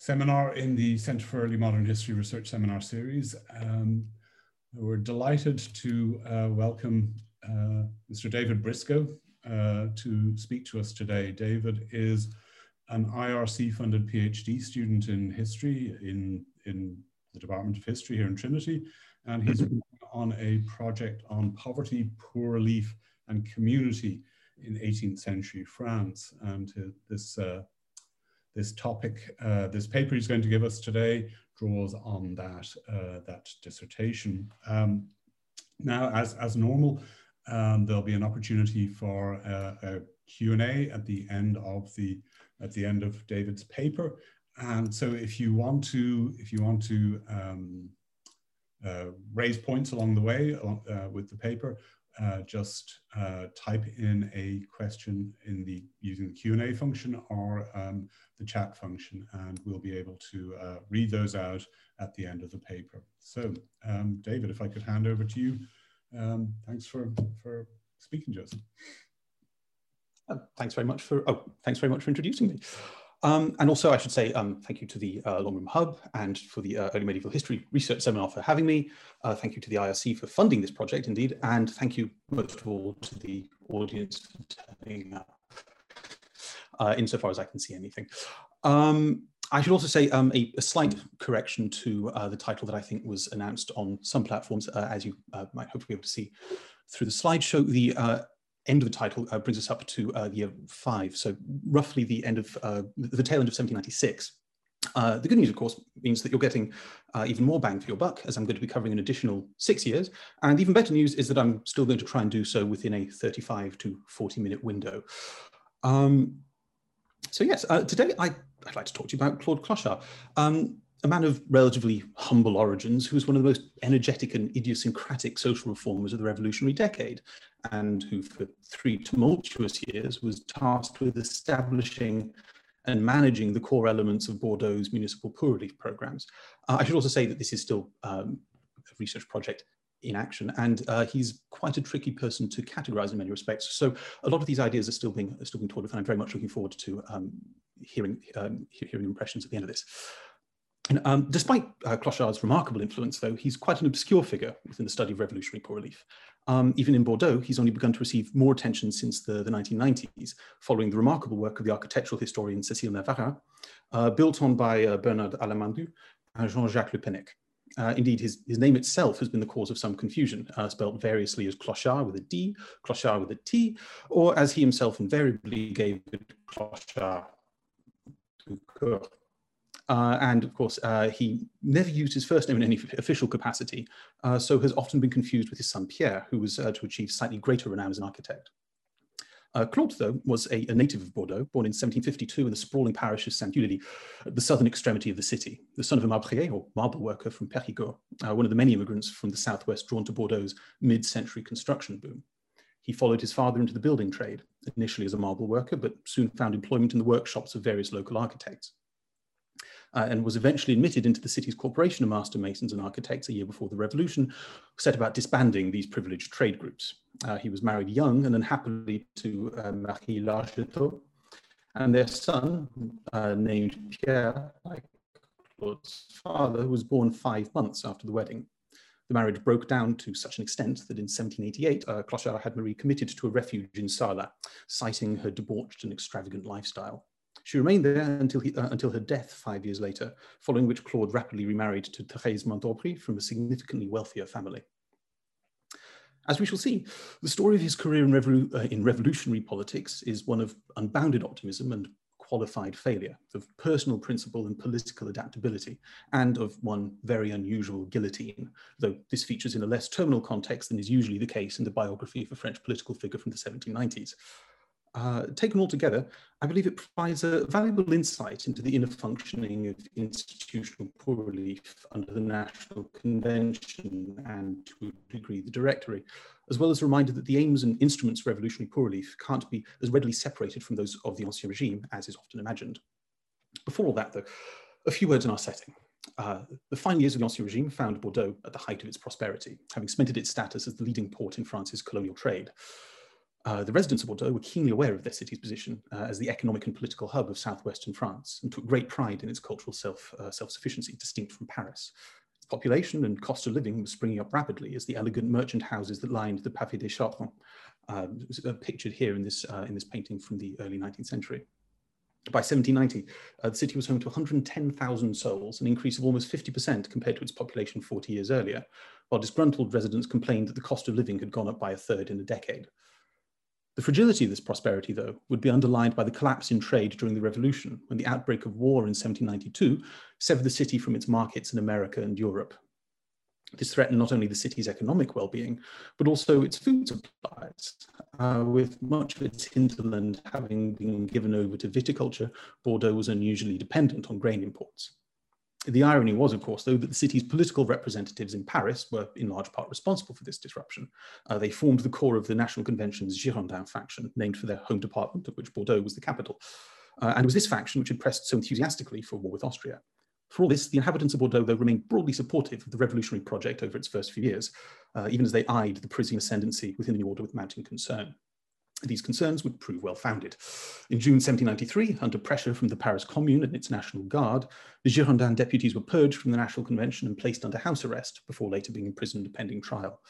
seminar in the Centre for Early Modern History Research Seminar Series. Um, we're delighted to uh, welcome uh, Mr. David Briscoe uh, to speak to us today. David is an IRC funded PhD student in history in, in the Department of History here in Trinity, and he's working on a project on poverty, poor relief, and community in 18th century France. And uh, this, uh, this topic, uh, this paper he's going to give us today draws on that, uh, that dissertation. Um, now, as, as normal, um, there'll be an opportunity for uh, a Q&A at the end of the, at the end of David's paper. And so if you want to, if you want to um, uh, raise points along the way along, with the paper, uh, just uh, type in a question in the using the Q&A function or um, the chat function and we'll be able to uh, read those out at the end of the paper. So um, David, if I could hand over to you. Um, thanks for, for speaking to. Uh, thanks very much for, oh, thanks very much for introducing me. Um, and also, I should say um, thank you to the uh, Longroom Hub and for the uh, Early Medieval History Research Seminar for having me. Uh, thank you to the IRC for funding this project, indeed. And thank you most of all to the audience for turning up, uh, insofar as I can see anything. Um, I should also say um, a, a, slight correction to uh, the title that I think was announced on some platforms, uh, as you might hopefully be able to see through the slideshow. The end of the title uh, brings us up to uh, year five, so roughly the end of uh, the tail end of 1796. Uh, the good news, of course, means that you're getting uh, even more bang for your buck, as I'm going to be covering an additional six years. And even better news is that I'm still going to try and do so within a 35 to 40 minute window. Um, so yes, uh, today I, would like to talk to you about Claude Clochard. Um, a man of relatively humble origins who was one of the most energetic and idiosyncratic social reformers of the revolutionary decade, and who for three tumultuous years was tasked with establishing and managing the core elements of Bordeaux's municipal poor relief programs. Uh, I should also say that this is still um, a research project in action, and uh, he's quite a tricky person to categorize in many respects. So a lot of these ideas are still being are still being taught, and I'm very much looking forward to um, hearing um, hearing impressions at the end of this. And, um, despite uh, Clochard's remarkable influence, though, he's quite an obscure figure within the study of revolutionary poor relief. Um, even in Bordeaux, he's only begun to receive more attention since the, the 1990s, following the remarkable work of the architectural historian Cécile Navarin, uh, built on by uh, Bernard Alamandu and Jean-Jacques Le. Uh, indeed, his, his name itself has been the cause of some confusion, uh, spelled variously as Clochard with a D, Clochart with a T, or as he himself invariably gave it, Clochar uh, and of course, uh, he never used his first name in any official capacity, uh, so has often been confused with his son Pierre, who was uh, to achieve slightly greater renown as an architect. Uh, Claude, though, was a, a, native of Bordeaux, born in 1752 in the sprawling parish of Sainte-Eulalie, at the southern extremity of the city, the son of a marbrier, or marble worker from Périgord, uh, one of the many immigrants from the southwest drawn to Bordeaux's mid-century construction boom. He followed his father into the building trade, initially as a marble worker, but soon found employment in the workshops of various local architects uh, and was eventually admitted into the city's corporation of master masons and architects a year before the revolution, set about disbanding these privileged trade groups. Uh, he was married young and unhappily to uh, Marie Larcheteau, and their son, uh, named Pierre, like Claude's father, was born five months after the wedding. The marriage broke down to such an extent that in 1788, uh, Clochard had Marie committed to a refuge in Sarlat, citing her debauched and extravagant lifestyle. She remained there until, he, uh, until her death five years later, following which Claude rapidly remarried to Thérèse Montaubry from a significantly wealthier family. As we shall see, the story of his career in, revolu uh, in revolutionary politics is one of unbounded optimism and qualified failure, of personal principle and political adaptability, and of one very unusual guillotine, though this features in a less terminal context than is usually the case in the biography of a French political figure from the 1790s. Uh, taken all together, I believe it provides a valuable insight into the inner functioning of institutional poor relief under the National Convention and to a degree the Directory, as well as a reminder that the aims and instruments of revolutionary poor relief can't be as readily separated from those of the Ancien Regime as is often imagined. Before all that though, a few words on our setting. Uh, the final years of the Ancien Regime found Bordeaux at the height of its prosperity, having cemented its status as the leading port in France's colonial trade. Uh, the residents of Bordeaux were keenly aware of their city's position uh, as the economic and political hub of southwestern France and took great pride in its cultural self, uh, self-sufficiency distinct from Paris. Its population and cost of living was springing up rapidly as the elegant merchant houses that lined the Pavé des Chartrons, uh, uh, pictured here in this, uh, in this painting from the early 19th century. By 1790, the city was home to 110,000 souls, an increase of almost 50% compared to its population 40 years earlier, while disgruntled residents complained that the cost of living had gone up by a third in a decade. The fragility of this prosperity, though, would be underlined by the collapse in trade during the Revolution, when the outbreak of war in 1792 severed the city from its markets in America and Europe. This threatened not only the city's economic well-being, but also its food supplies, uh, with much of its hinterland having been given over to viticulture, Bordeaux was unusually dependent on grain imports. The irony was, of course, though, that the city's political representatives in Paris were in large part responsible for this disruption. Uh, they formed the core of the National Convention's Girondin faction, named for their home department, of which Bordeaux was the capital. Uh, and it was this faction which had pressed so enthusiastically for war with Austria. For all this, the inhabitants of Bordeaux, though, remained broadly supportive of the revolutionary project over its first few years, uh, even as they eyed the Parisian ascendancy within the order with mounting concern. These concerns would prove well founded. In June 1793, under pressure from the Paris Commune and its National Guard, the Girondin deputies were purged from the National Convention and placed under house arrest before later being imprisoned pending trial.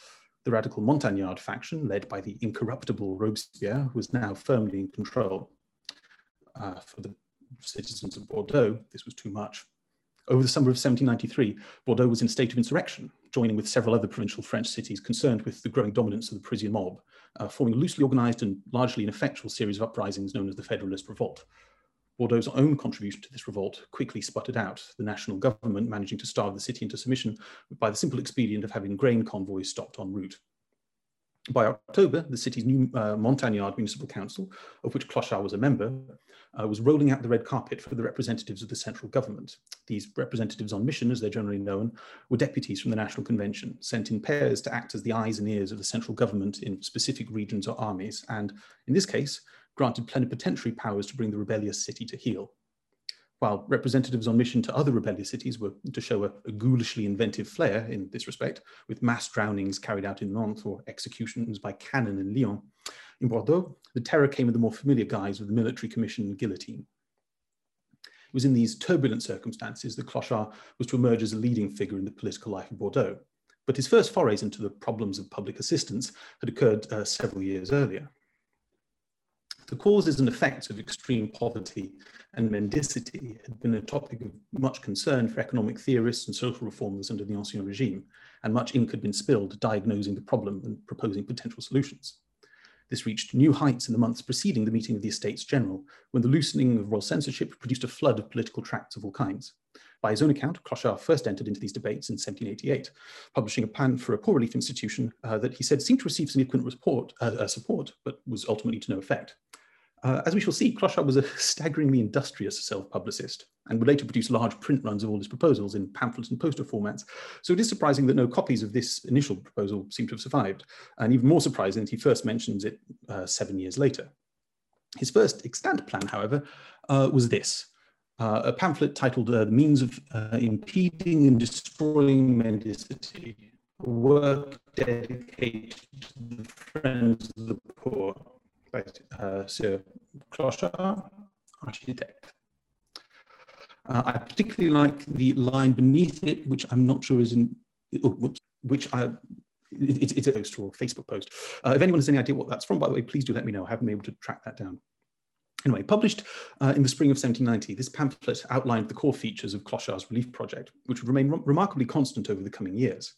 The radical Montagnard faction, led by the incorruptible Robespierre, was now firmly in control. Uh, for the citizens of Bordeaux, this was too much. Over the summer of 1793, Bordeaux was in a state of insurrection, joining with several other provincial French cities concerned with the growing dominance of the Parisian mob, uh, forming a loosely organized and largely ineffectual series of uprisings known as the Federalist Revolt. Bordeaux's own contribution to this revolt quickly sputtered out, the national government managing to starve the city into submission by the simple expedient of having grain convoys stopped en route. By October, the city's new uh, Montagnard Municipal Council, of which Clochard was a member, uh, was rolling out the red carpet for the representatives of the central government. These representatives on mission, as they're generally known, were deputies from the National Convention, sent in pairs to act as the eyes and ears of the central government in specific regions or armies, and in this case, granted plenipotentiary powers to bring the rebellious city to heel while representatives on mission to other rebellious cities were to show a, a, ghoulishly inventive flair in this respect, with mass drownings carried out in Nantes or executions by cannon in Lyon. In Bordeaux, the terror came in the more familiar guise of the military commission guillotine. It was in these turbulent circumstances that Clochard was to emerge as a leading figure in the political life of Bordeaux. But his first forays into the problems of public assistance had occurred uh, several years earlier. The causes and effects of extreme poverty and mendicity had been a topic of much concern for economic theorists and social reformers under the Ancien regime, and much ink had been spilled diagnosing the problem and proposing potential solutions. This reached new heights in the months preceding the meeting of the Estates General, when the loosening of royal censorship produced a flood of political tracts of all kinds. By his own account, Clochard first entered into these debates in 1788, publishing a plan for a poor relief institution uh, that he said seemed to receive significant report, uh, uh, support, but was ultimately to no effect. Uh, as we shall see, Clochard was a staggeringly industrious self-publicist and would later produce large print runs of all his proposals in pamphlet and poster formats. So it is surprising that no copies of this initial proposal seem to have survived, and even more surprising that he first mentions it uh, seven years later. His first extant plan, however, uh, was this, uh, a pamphlet titled uh, The Means of uh, Impeding and Destroying Mendicity, work dedicated to the friends of the poor Sir Clochard, architect. Uh, I particularly like the line beneath it, which I'm not sure is in, oh, whoops, which I, it, it's a post or a Facebook post. Uh, if anyone has any idea what that's from, by the way, please do let me know. I haven't been able to track that down. Anyway, published uh, in the spring of 1790, this pamphlet outlined the core features of Clochard's relief project, which would remain re remarkably constant over the coming years.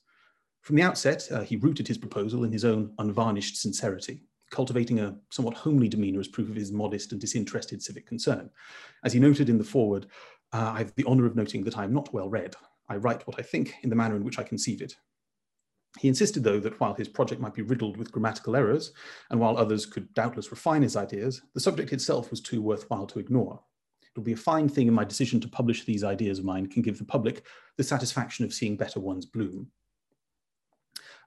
From the outset, uh, he rooted his proposal in his own unvarnished sincerity cultivating a somewhat homely demeanor as proof of his modest and disinterested civic concern. As he noted in the foreword, uh, I have the honor of noting that I am not well read. I write what I think in the manner in which I conceive it. He insisted, though, that while his project might be riddled with grammatical errors, and while others could doubtless refine his ideas, the subject itself was too worthwhile to ignore. It'll be a fine thing in my decision to publish these ideas of mine can give the public the satisfaction of seeing better ones bloom.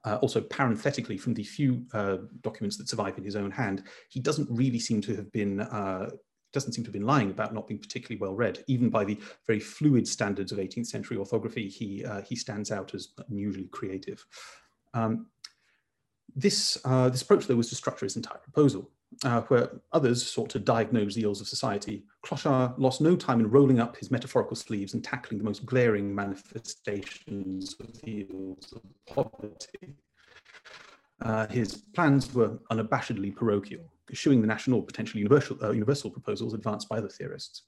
Uh, also, parenthetically, from the few uh, documents that survive in his own hand, he doesn't really seem to have been uh, doesn't seem to have been lying about not being particularly well read. Even by the very fluid standards of 18th century orthography, he uh, he stands out as unusually creative. Um, this uh, this approach, though, was to structure his entire proposal uh, where others sought to diagnose the ills of society, Clochard lost no time in rolling up his metaphorical sleeves and tackling the most glaring manifestations of the ills of poverty. Uh, his plans were unabashedly parochial, eschewing the national, potentially universal, uh, universal proposals advanced by the theorists.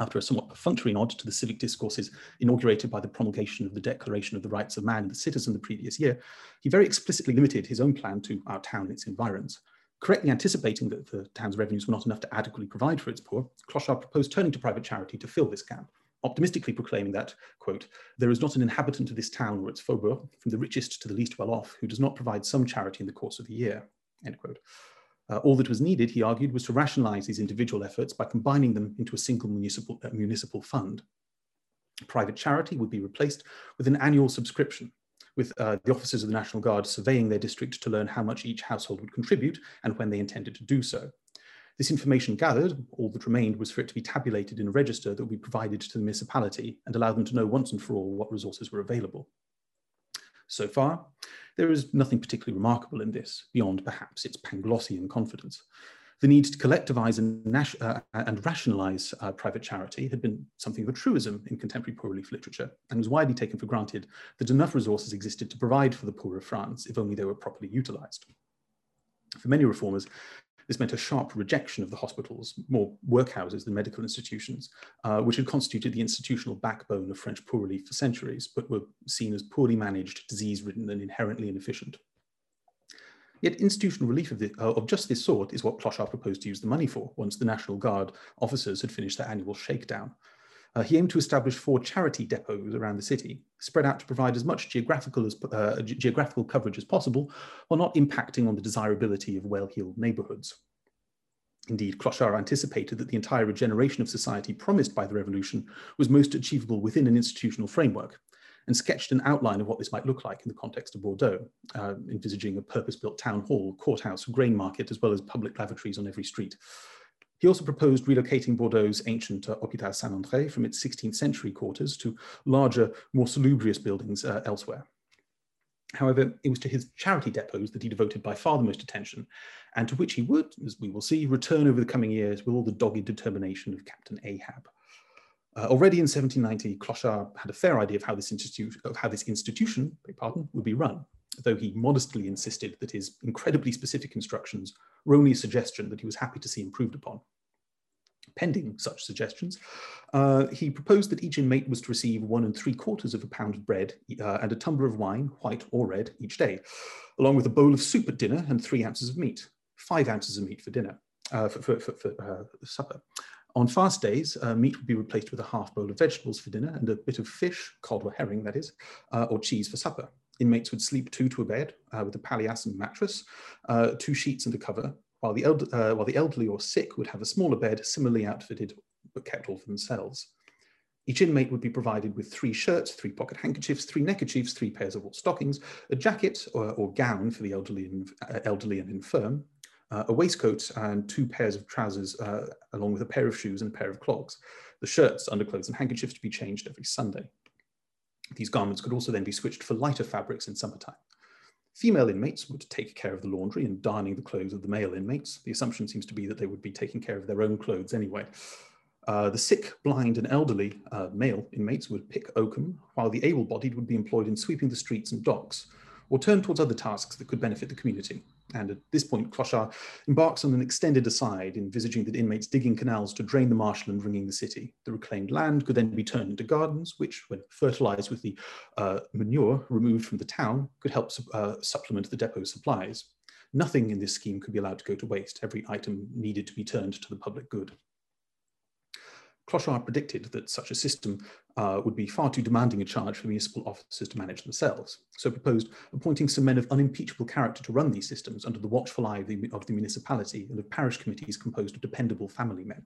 After a somewhat perfunctory nod to the civic discourses inaugurated by the promulgation of the Declaration of the Rights of Man and the Citizen the previous year, he very explicitly limited his own plan to our town and its environs. Correctly anticipating that the town's revenues were not enough to adequately provide for its poor, Clochard proposed turning to private charity to fill this gap, optimistically proclaiming that, quote, there is not an inhabitant of this town or its faubourg, from the richest to the least well off, who does not provide some charity in the course of the year, end quote. Uh, all that was needed, he argued, was to rationalize these individual efforts by combining them into a single municipal, uh, municipal fund. Private charity would be replaced with an annual subscription, with uh, the officers of the National Guard surveying their district to learn how much each household would contribute and when they intended to do so. This information gathered, all that remained was for it to be tabulated in a register that would be provided to the municipality and allow them to know once and for all what resources were available. So far, there is nothing particularly remarkable in this, beyond perhaps its Panglossian confidence. The need to collectivize and, uh, and rationalize uh, private charity had been something of a truism in contemporary poor relief literature and was widely taken for granted that enough resources existed to provide for the poor of France if only they were properly utilized. For many reformers, this meant a sharp rejection of the hospitals, more workhouses than medical institutions, uh, which had constituted the institutional backbone of French poor relief for centuries, but were seen as poorly managed, disease-ridden, and inherently inefficient. Yet institutional relief of, the, uh, of, just this sort is what Clochard proposed to use the money for once the National Guard officers had finished their annual shakedown. Uh, he aimed to establish four charity depots around the city, spread out to provide as much geographical, as, uh, geographical coverage as possible, while not impacting on the desirability of well-heeled neighborhoods. Indeed, Clochard anticipated that the entire regeneration of society promised by the revolution was most achievable within an institutional framework, and sketched an outline of what this might look like in the context of Bordeaux, uh, envisaging a purpose-built town hall, courthouse, grain market, as well as public lavatories on every street. He also proposed relocating Bordeaux's ancient uh, Hôpital Saint-André from its 16th century quarters to larger, more salubrious buildings uh, elsewhere. However, it was to his charity depots that he devoted by far the most attention, and to which he would, as we will see, return over the coming years with all the dogged determination of Captain Ahab. Uh, already in 1790, Clochard had a fair idea of how this, of how this institution pardon, would be run, though he modestly insisted that his incredibly specific instructions were only a suggestion that he was happy to see improved upon. Pending such suggestions, uh, he proposed that each inmate was to receive one and three quarters of a pound of bread uh, and a tumbler of wine, white or red, each day, along with a bowl of soup at dinner and three ounces of meat, five ounces of meat for dinner, uh, for, for, for, for uh, supper. On fast days, uh, meat would be replaced with a half bowl of vegetables for dinner and a bit of fish, cod or herring that is, uh, or cheese for supper. Inmates would sleep two to a bed uh, with a palliasse and mattress, uh, two sheets and a cover, while the, uh, while the elderly or sick would have a smaller bed, similarly outfitted, but kept all for themselves. Each inmate would be provided with three shirts, three pocket handkerchiefs, three neckerchiefs, three pairs of wool stockings, a jacket or, or gown for the elderly and, uh, elderly and infirm, uh, a waistcoat and two pairs of trousers, uh, along with a pair of shoes and a pair of clogs. The shirts, underclothes, and handkerchiefs to be changed every Sunday. These garments could also then be switched for lighter fabrics in summertime. Female inmates would take care of the laundry and darning the clothes of the male inmates. The assumption seems to be that they would be taking care of their own clothes anyway. Uh, the sick, blind, and elderly uh, male inmates would pick oakum, while the able-bodied would be employed in sweeping the streets and docks, or turn towards other tasks that could benefit the community. And at this point, Clochard embarks on an extended aside, envisaging that inmates digging canals to drain the marshland ringing the city. The reclaimed land could then be turned into gardens, which, when fertilized with the uh, manure removed from the town, could help uh, supplement the depot supplies. Nothing in this scheme could be allowed to go to waste. Every item needed to be turned to the public good. Clochard predicted that such a system uh, would be far too demanding a charge for municipal officers to manage themselves, so proposed appointing some men of unimpeachable character to run these systems under the watchful eye of the, of the municipality and of parish committees composed of dependable family men.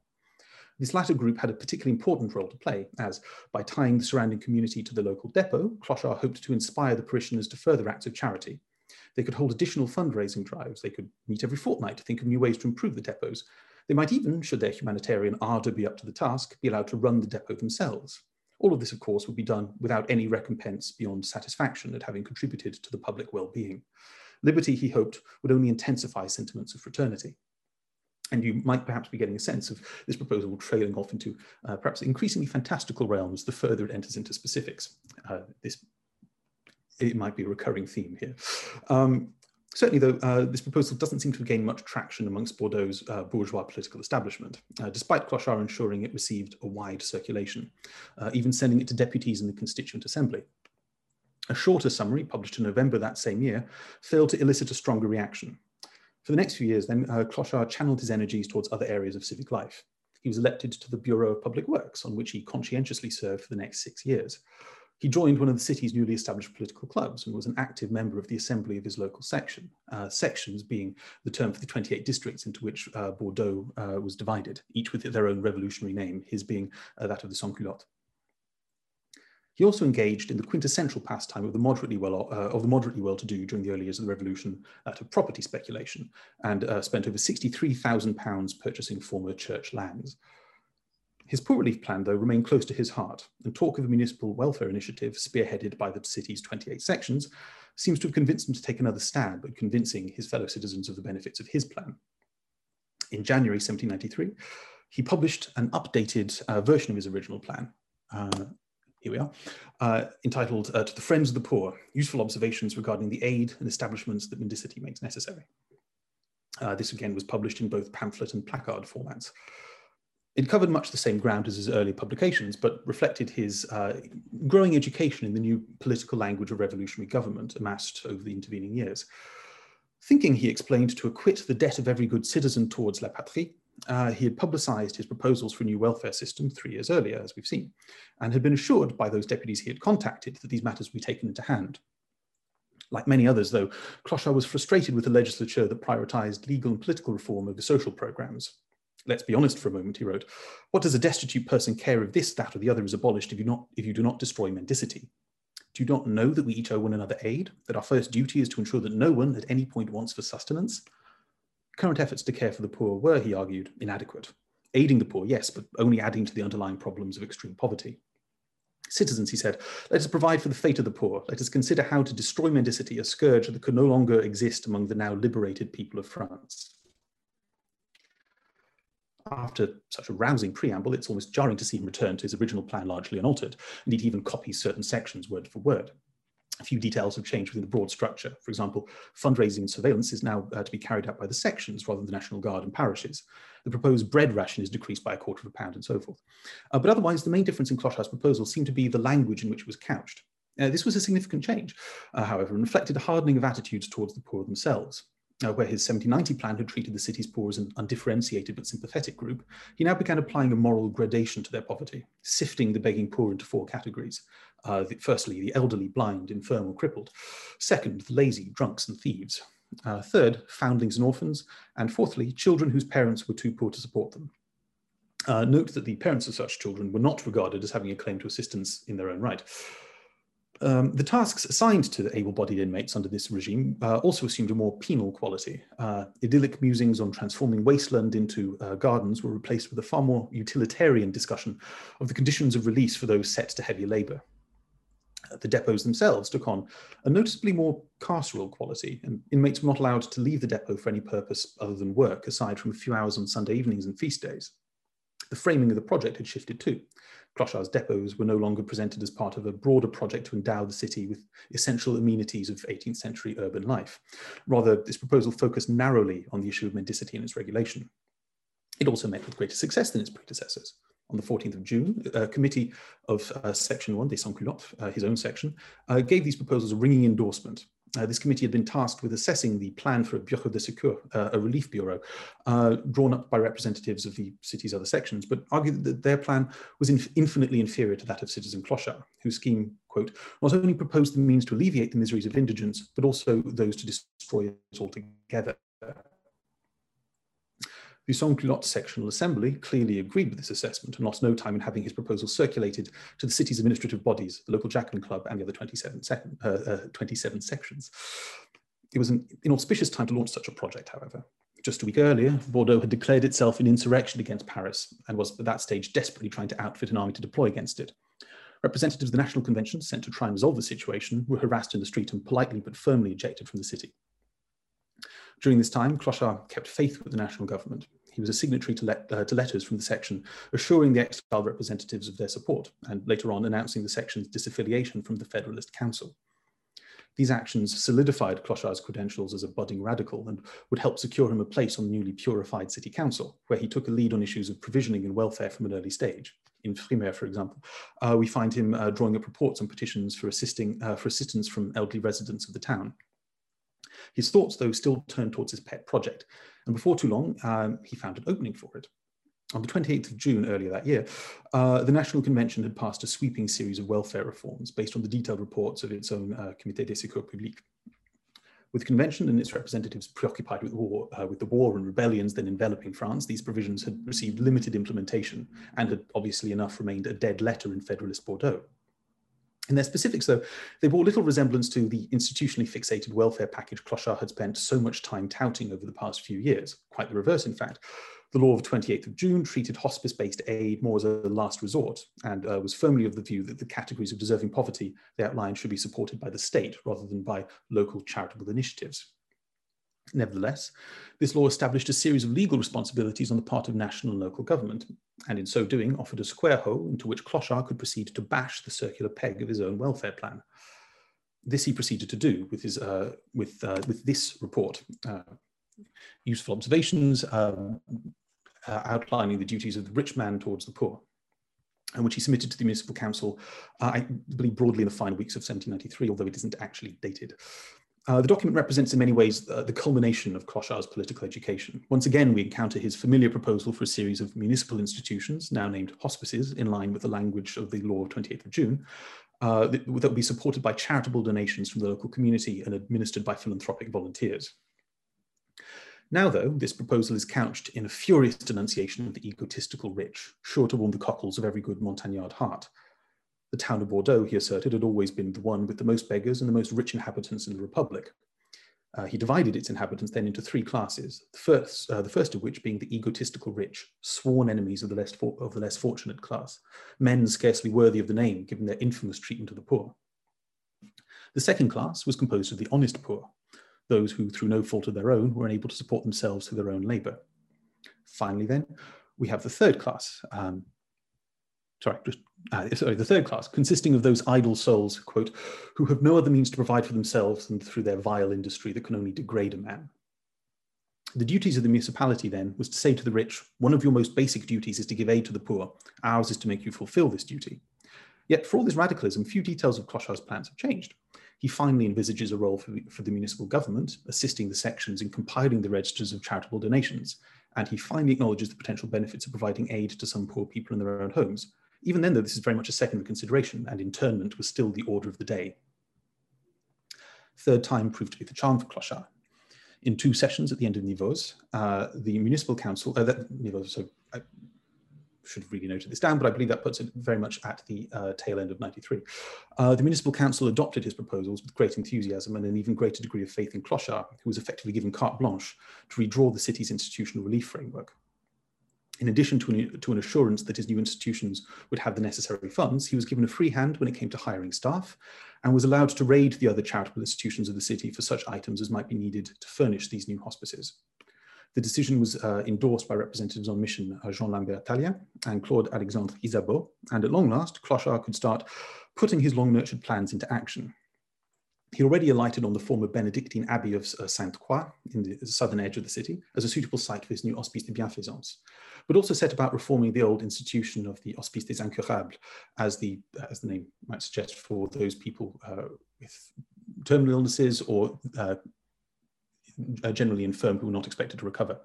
This latter group had a particularly important role to play, as by tying the surrounding community to the local depot, Clochard hoped to inspire the parishioners to further acts of charity. They could hold additional fundraising drives, they could meet every fortnight to think of new ways to improve the depots. They might even, should their humanitarian ardour be up to the task, be allowed to run the depot themselves. All of this, of course, would be done without any recompense beyond satisfaction at having contributed to the public well-being. Liberty, he hoped, would only intensify sentiments of fraternity. And you might perhaps be getting a sense of this proposal trailing off into uh, perhaps increasingly fantastical realms the further it enters into specifics. Uh, this it might be a recurring theme here. Um, certainly, though, uh, this proposal doesn't seem to have gained much traction amongst Bordeaux's uh, bourgeois political establishment, uh, despite Clochard ensuring it received a wide circulation, uh, even sending it to deputies in the Constituent Assembly. A shorter summary, published in November that same year, failed to elicit a stronger reaction. For the next few years, then, uh, Clochard channeled his energies towards other areas of civic life. He was elected to the Bureau of Public Works, on which he conscientiously served for the next six years. He joined one of the city's newly established political clubs and was an active member of the assembly of his local section, uh, sections being the term for the 28 districts into which uh, Bordeaux uh, was divided, each with their own revolutionary name, his being uh, that of the Sans-Culottes. He also engaged in the quintessential pastime of the moderately well uh, of the moderately well-to-do during the early years of the revolution, that of property speculation, and uh, spent over 63,000 pounds purchasing former church lands. His poor relief plan, though, remained close to his heart, and talk of a municipal welfare initiative spearheaded by the city's 28 sections seems to have convinced him to take another stab at convincing his fellow citizens of the benefits of his plan. In January 1793, he published an updated uh, version of his original plan, uh, here we are, uh, entitled uh, To the Friends of the Poor, Useful Observations Regarding the Aid and Establishments that Mendicity Makes Necessary. Uh, this again was published in both pamphlet and placard formats. It covered much the same ground as his early publications, but reflected his uh, growing education in the new political language of revolutionary government amassed over the intervening years. Thinking, he explained, to acquit the debt of every good citizen towards la patrie, uh, he had publicized his proposals for a new welfare system three years earlier, as we've seen, and had been assured by those deputies he had contacted that these matters would be taken into hand. Like many others, though, Clochard was frustrated with a legislature that prioritized legal and political reform over social programs. Let's be honest for a moment, he wrote. What does a destitute person care if this, that, or the other is abolished if you, not, if you do not destroy mendicity? Do you not know that we each owe one another aid, that our first duty is to ensure that no one at any point wants for sustenance? Current efforts to care for the poor were, he argued, inadequate. Aiding the poor, yes, but only adding to the underlying problems of extreme poverty. Citizens, he said, let us provide for the fate of the poor. Let us consider how to destroy mendicity, a scourge that could no longer exist among the now liberated people of France. After such a rousing preamble, it's almost jarring to see him return to his original plan largely unaltered. Indeed, he even copies certain sections word for word a few details have changed within the broad structure. For example, fundraising and surveillance is now uh, to be carried out by the sections rather than the National Guard and parishes. The proposed bread ration is decreased by a quarter of a pound and so forth. Uh, but otherwise, the main difference in Clochard's proposal seemed to be the language in which it was couched. Uh, this was a significant change, uh, however, and reflected a hardening of attitudes towards the poor themselves. Uh, where his 1790 plan had treated the city's poor as an undifferentiated but sympathetic group, he now began applying a moral gradation to their poverty, sifting the begging poor into four categories. Uh, the, firstly, the elderly, blind, infirm, or crippled. Second, the lazy, drunks, and thieves. Uh, third, foundlings and orphans. And fourthly, children whose parents were too poor to support them. Uh, note that the parents of such children were not regarded as having a claim to assistance in their own right. Um, the tasks assigned to the able-bodied inmates under this regime uh, also assumed a more penal quality. Uh, idyllic musings on transforming wasteland into uh, gardens were replaced with a far more utilitarian discussion of the conditions of release for those set to heavy labour the depots themselves took on a noticeably more carceral quality, and inmates were not allowed to leave the depot for any purpose other than work, aside from a few hours on Sunday evenings and feast days. The framing of the project had shifted too. Clochard's depots were no longer presented as part of a broader project to endow the city with essential amenities of 18th century urban life. Rather, this proposal focused narrowly on the issue of mendicity and its regulation. It also met with greater success than its predecessors on the 14th of June, a committee of uh, Section 1, des Sans-Culottes, uh, his own section, uh, gave these proposals a ringing endorsement, Uh, this committee had been tasked with assessing the plan for a Bureau de Secours, uh, a relief bureau, uh, drawn up by representatives of the city's other sections, but argued that their plan was inf infinitely inferior to that of citizen Clochard, whose scheme, quote, not only proposed the means to alleviate the miseries of indigence, but also those to destroy it altogether. The Sans-Culotte Sectional Assembly clearly agreed with this assessment and lost no time in having his proposal circulated to the city's administrative bodies, the local Jacobin Club and the other 27, second, uh, uh, 27 sections. It was an inauspicious time to launch such a project, however. Just a week earlier, Bordeaux had declared itself in insurrection against Paris and was at that stage desperately trying to outfit an army to deploy against it. Representatives of the National Convention sent to try and resolve the situation were harassed in the street and politely but firmly ejected from the city. During this time, Clochard kept faith with the national government. He was a signatory to, let, uh, to, letters from the section assuring the exiled representatives of their support, and later on announcing the section's disaffiliation from the Federalist Council. These actions solidified Clochard's credentials as a budding radical and would help secure him a place on the newly purified city council, where he took a lead on issues of provisioning and welfare from an early stage. In Frimaire, for example, uh, we find him uh, drawing up reports on petitions for, assisting, uh, for assistance from elderly residents of the town. His thoughts, though, still turned towards his pet project, and before too long, um, he found an opening for it. On the 28th of June earlier that year, uh, the National Convention had passed a sweeping series of welfare reforms based on the detailed reports of its own uh, Comité des Secours Publics. With the convention and its representatives preoccupied with, war, uh, with the war and rebellions then enveloping France, these provisions had received limited implementation and had obviously enough remained a dead letter in Federalist Bordeaux. In their specifics, though, they bore little resemblance to the institutionally fixated welfare package Clochard had spent so much time touting over the past few years. Quite the reverse, in fact. The law of 28th of June treated hospice-based aid more as a last resort and uh, was firmly of the view that the categories of deserving poverty they outlined should be supported by the state rather than by local charitable initiatives. Nevertheless, this law established a series of legal responsibilities on the part of national and local government, and in so doing offered a square hole into which Clochard could proceed to bash the circular peg of his own welfare plan. This he proceeded to do with, his, uh, with, uh, with this report. Uh, useful observations um, uh, outlining the duties of the rich man towards the poor, and which he submitted to the municipal council, uh, I believe broadly in the final weeks of 1793, although it isn't actually dated. Uh, the document represents in many ways uh, the culmination of Clochard's political education. Once again, we encounter his familiar proposal for a series of municipal institutions, now named hospices, in line with the language of the law of 28th of June, uh, that, that would be supported by charitable donations from the local community and administered by philanthropic volunteers. Now, though, this proposal is couched in a furious denunciation of the egotistical rich, sure to warm the cockles of every good Montagnard heart. The town of Bordeaux, he asserted, had always been the one with the most beggars and the most rich inhabitants in the Republic. Uh, he divided its inhabitants then into three classes, the first, uh, the first of which being the egotistical rich, sworn enemies of the, less of the less fortunate class, men scarcely worthy of the name given their infamous treatment of the poor. The second class was composed of the honest poor, those who, through no fault of their own, were unable to support themselves through their own labour. Finally, then, we have the third class, um, sorry, just, uh, sorry, the third class, consisting of those idle souls, quote, who have no other means to provide for themselves than through their vile industry that can only degrade a man. The duties of the municipality then was to say to the rich, one of your most basic duties is to give aid to the poor. Ours is to make you fulfill this duty. Yet for all this radicalism, few details of Clochard's plans have changed. He finally envisages a role for for the municipal government, assisting the sections in compiling the registers of charitable donations, and he finally acknowledges the potential benefits of providing aid to some poor people in their own homes, even then, though, this is very much a secondary consideration, and internment was still the order of the day. Third time proved to be the charm for Clochard. In two sessions at the end of Nivose, uh, the municipal council, uh, that, Nivose, so I should have really noted this down, but I believe that puts it very much at the uh, tail end of 93. Uh, the municipal council adopted his proposals with great enthusiasm and an even greater degree of faith in Clochard, who was effectively given carte blanche to redraw the city's institutional relief framework. In addition to an, to an, assurance that his new institutions would have the necessary funds, he was given a free hand when it came to hiring staff and was allowed to raid the other charitable institutions of the city for such items as might be needed to furnish these new hospices. The decision was uh, endorsed by representatives on mission uh, Jean-Lambert Tallien and Claude Alexandre Isabeau, and at long last, Clochard could start putting his long-nurtured plans into action. He already alighted on the former Benedictine Abbey of uh, Sainte-Croix in the southern edge of the city as a suitable site for his new Hospice de Bienfaisance, but also set about reforming the old institution of the Hospice des Incurables, as the, as the name might suggest, for those people uh, with terminal illnesses or uh, generally infirm who were not expected to recover.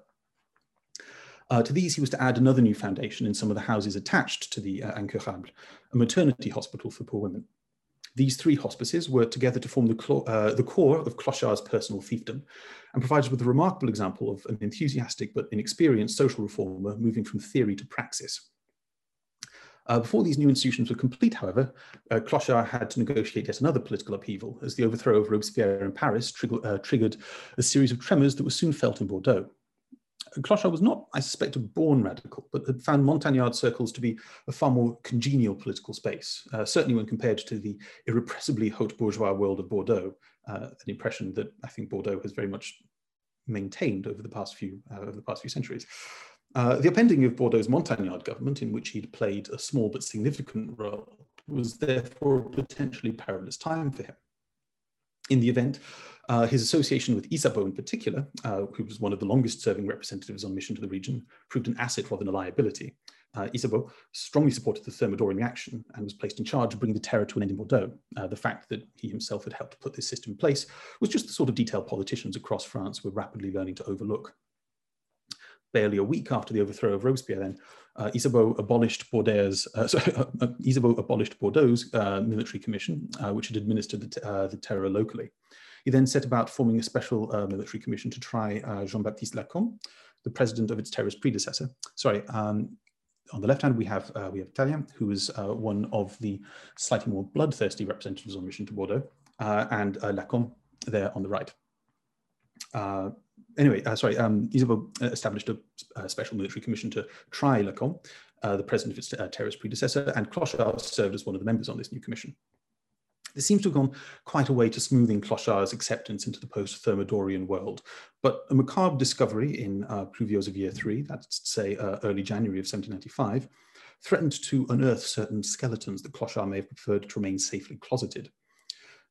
Uh, to these, he was to add another new foundation in some of the houses attached to the uh, Incurable, a maternity hospital for poor women. These three hospices were together to form the, uh, the core of Clochard's personal fiefdom and provides with a remarkable example of an enthusiastic but inexperienced social reformer moving from theory to praxis. Uh, before these new institutions were complete, however, uh, Clochard had to negotiate yet another political upheaval as the overthrow of Robespierre in Paris uh, triggered a series of tremors that were soon felt in Bordeaux. Clochard was not, I suspect, a born radical, but had found Montagnard circles to be a far more congenial political space, uh, certainly when compared to the irrepressibly haute bourgeois world of Bordeaux, uh, an impression that I think Bordeaux has very much maintained over the past few, uh, over the past few centuries. Uh, the upending of Bordeaux's Montagnard government, in which he'd played a small but significant role, was therefore a potentially perilous time for him. In the event, uh, his association with Isabeau in particular, uh, who was one of the longest serving representatives on mission to the region, proved an asset rather than a liability. Uh, Isabeau strongly supported the Thermidorian reaction and was placed in charge of bringing the terror to an end in Bordeaux. Uh, the fact that he himself had helped put this system in place was just the sort of detail politicians across France were rapidly learning to overlook. Barely a week after the overthrow of Robespierre, then, uh, Isabeau abolished Bordeaux's, uh, sorry, uh, Isabeau abolished Bordeaux's uh, military commission, uh, which had administered the, the, terror locally. He then set about forming a special military commission to try Jean-Baptiste Lacombe, the president of its terrorist predecessor. Sorry, um, on the left hand, we have uh, we have Tallien, who uh, one of the slightly more bloodthirsty representatives on mission to Bordeaux, uh, and Lacombe there on the right anyway, uh, sorry, um, Isabeau established a, a, special military commission to try Lacombe, uh, the president of its uh, terrorist predecessor, and Clochard served as one of the members on this new commission. This seems to have gone quite a way to smoothing Clochard's acceptance into the post-Thermidorian world, but a macabre discovery in uh, Pluviose of year three, that's to say uh, early January of 1795, threatened to unearth certain skeletons that Clochard may have preferred to remain safely closeted.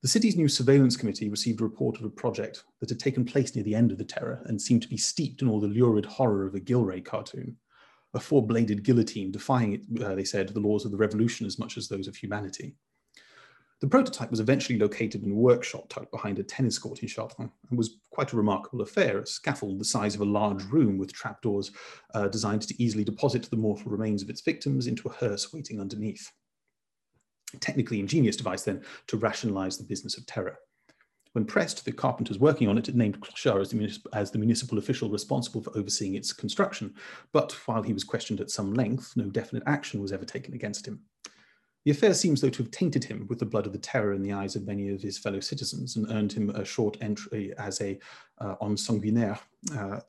The city's new surveillance committee received a report of a project that had taken place near the end of the terror and seemed to be steeped in all the lurid horror of a Gillray cartoon. A four-bladed guillotine defying, uh, they said, the laws of the revolution as much as those of humanity. The prototype was eventually located in a workshop tucked behind a tennis court in Chartrons and was quite a remarkable affair, a scaffold the size of a large room with trapdoors uh, designed to easily deposit the mortal remains of its victims into a hearse waiting underneath technically ingenious device then to rationalize the business of terror. When pressed, the carpenters working on it had named Clochard as the, as the, municipal official responsible for overseeing its construction, but while he was questioned at some length, no definite action was ever taken against him. The affair seems, though, to have tainted him with the blood of the terror in the eyes of many of his fellow citizens and earned him a short entry as a uh, homme sanguinaire uh,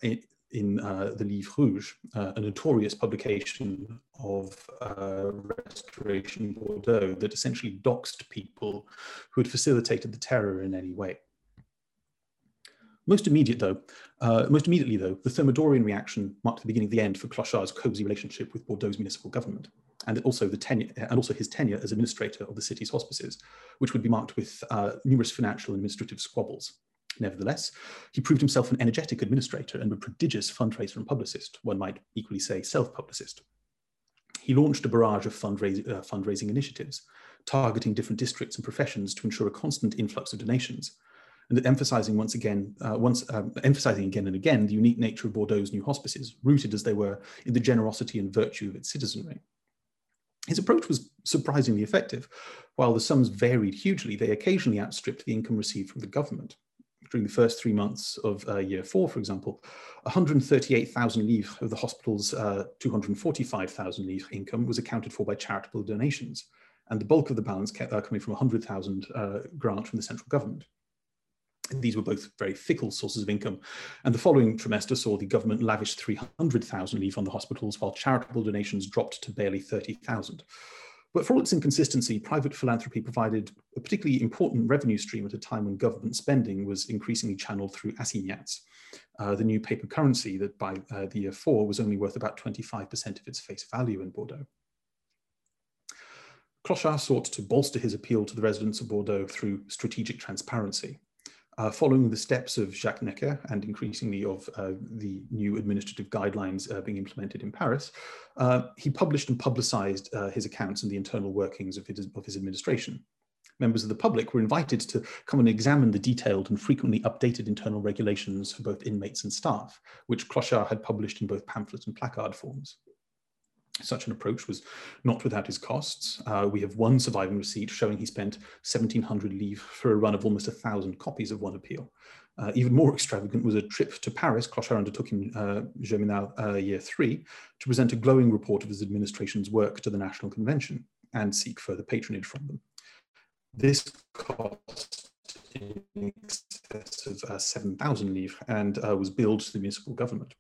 in uh, the Livre Rouge, uh, a notorious publication of uh, Restoration Bordeaux that essentially doxed people who had facilitated the terror in any way. Most immediate, though, uh, most immediately, though, the Thermidorian reaction marked the beginning of the end for Clochard's cosy relationship with Bordeaux's municipal government, and also the tenure, and also his tenure as administrator of the city's hospices, which would be marked with uh, numerous financial and administrative squabbles. Nevertheless, he proved himself an energetic administrator and a prodigious fundraiser and publicist, one might equally say self-publicist. He launched a barrage of fundraising, uh, fundraising initiatives, targeting different districts and professions to ensure a constant influx of donations, and emphasizing once again, uh, once um, emphasizing again and again the unique nature of Bordeaux's new hospices, rooted as they were in the generosity and virtue of its citizenry. His approach was surprisingly effective. While the sums varied hugely, they occasionally outstripped the income received from the government during the first three months of uh, year four, for example, 138,000 livres of the hospital's uh, 245,000 livres income was accounted for by charitable donations, and the bulk of the balance kept, uh, coming from 100,000 uh, grant from the central government. These were both very fickle sources of income, and the following trimester saw the government lavish 300,000 livres on the hospitals, while charitable donations dropped to barely 30,000. But for all its inconsistency, private philanthropy provided a particularly important revenue stream at a time when government spending was increasingly channeled through assignats, uh, the new paper currency that by uh, the year four was only worth about 25% of its face value in Bordeaux. Clochard sought to bolster his appeal to the residents of Bordeaux through strategic transparency. Uh, following the steps of Jacques Necker and increasingly of uh, the new administrative guidelines uh, being implemented in Paris, uh, he published and publicized uh, his accounts and the internal workings of his, of his administration. members of the public were invited to come and examine the detailed and frequently updated internal regulations for both inmates and staff, which Clochard had published in both pamphlet and placard forms. Such an approach was not without his costs. Uh, we have one surviving receipt showing he spent 1700 livres for a run of almost a thousand copies of one appeal. Uh, even more extravagant was a trip to Paris Clochard undertook in uh, Germinal uh, year three to present a glowing report of his administration's work to the National Convention and seek further patronage from them. This cost in excess of uh, 7,000 livres and uh, was billed to the municipal government.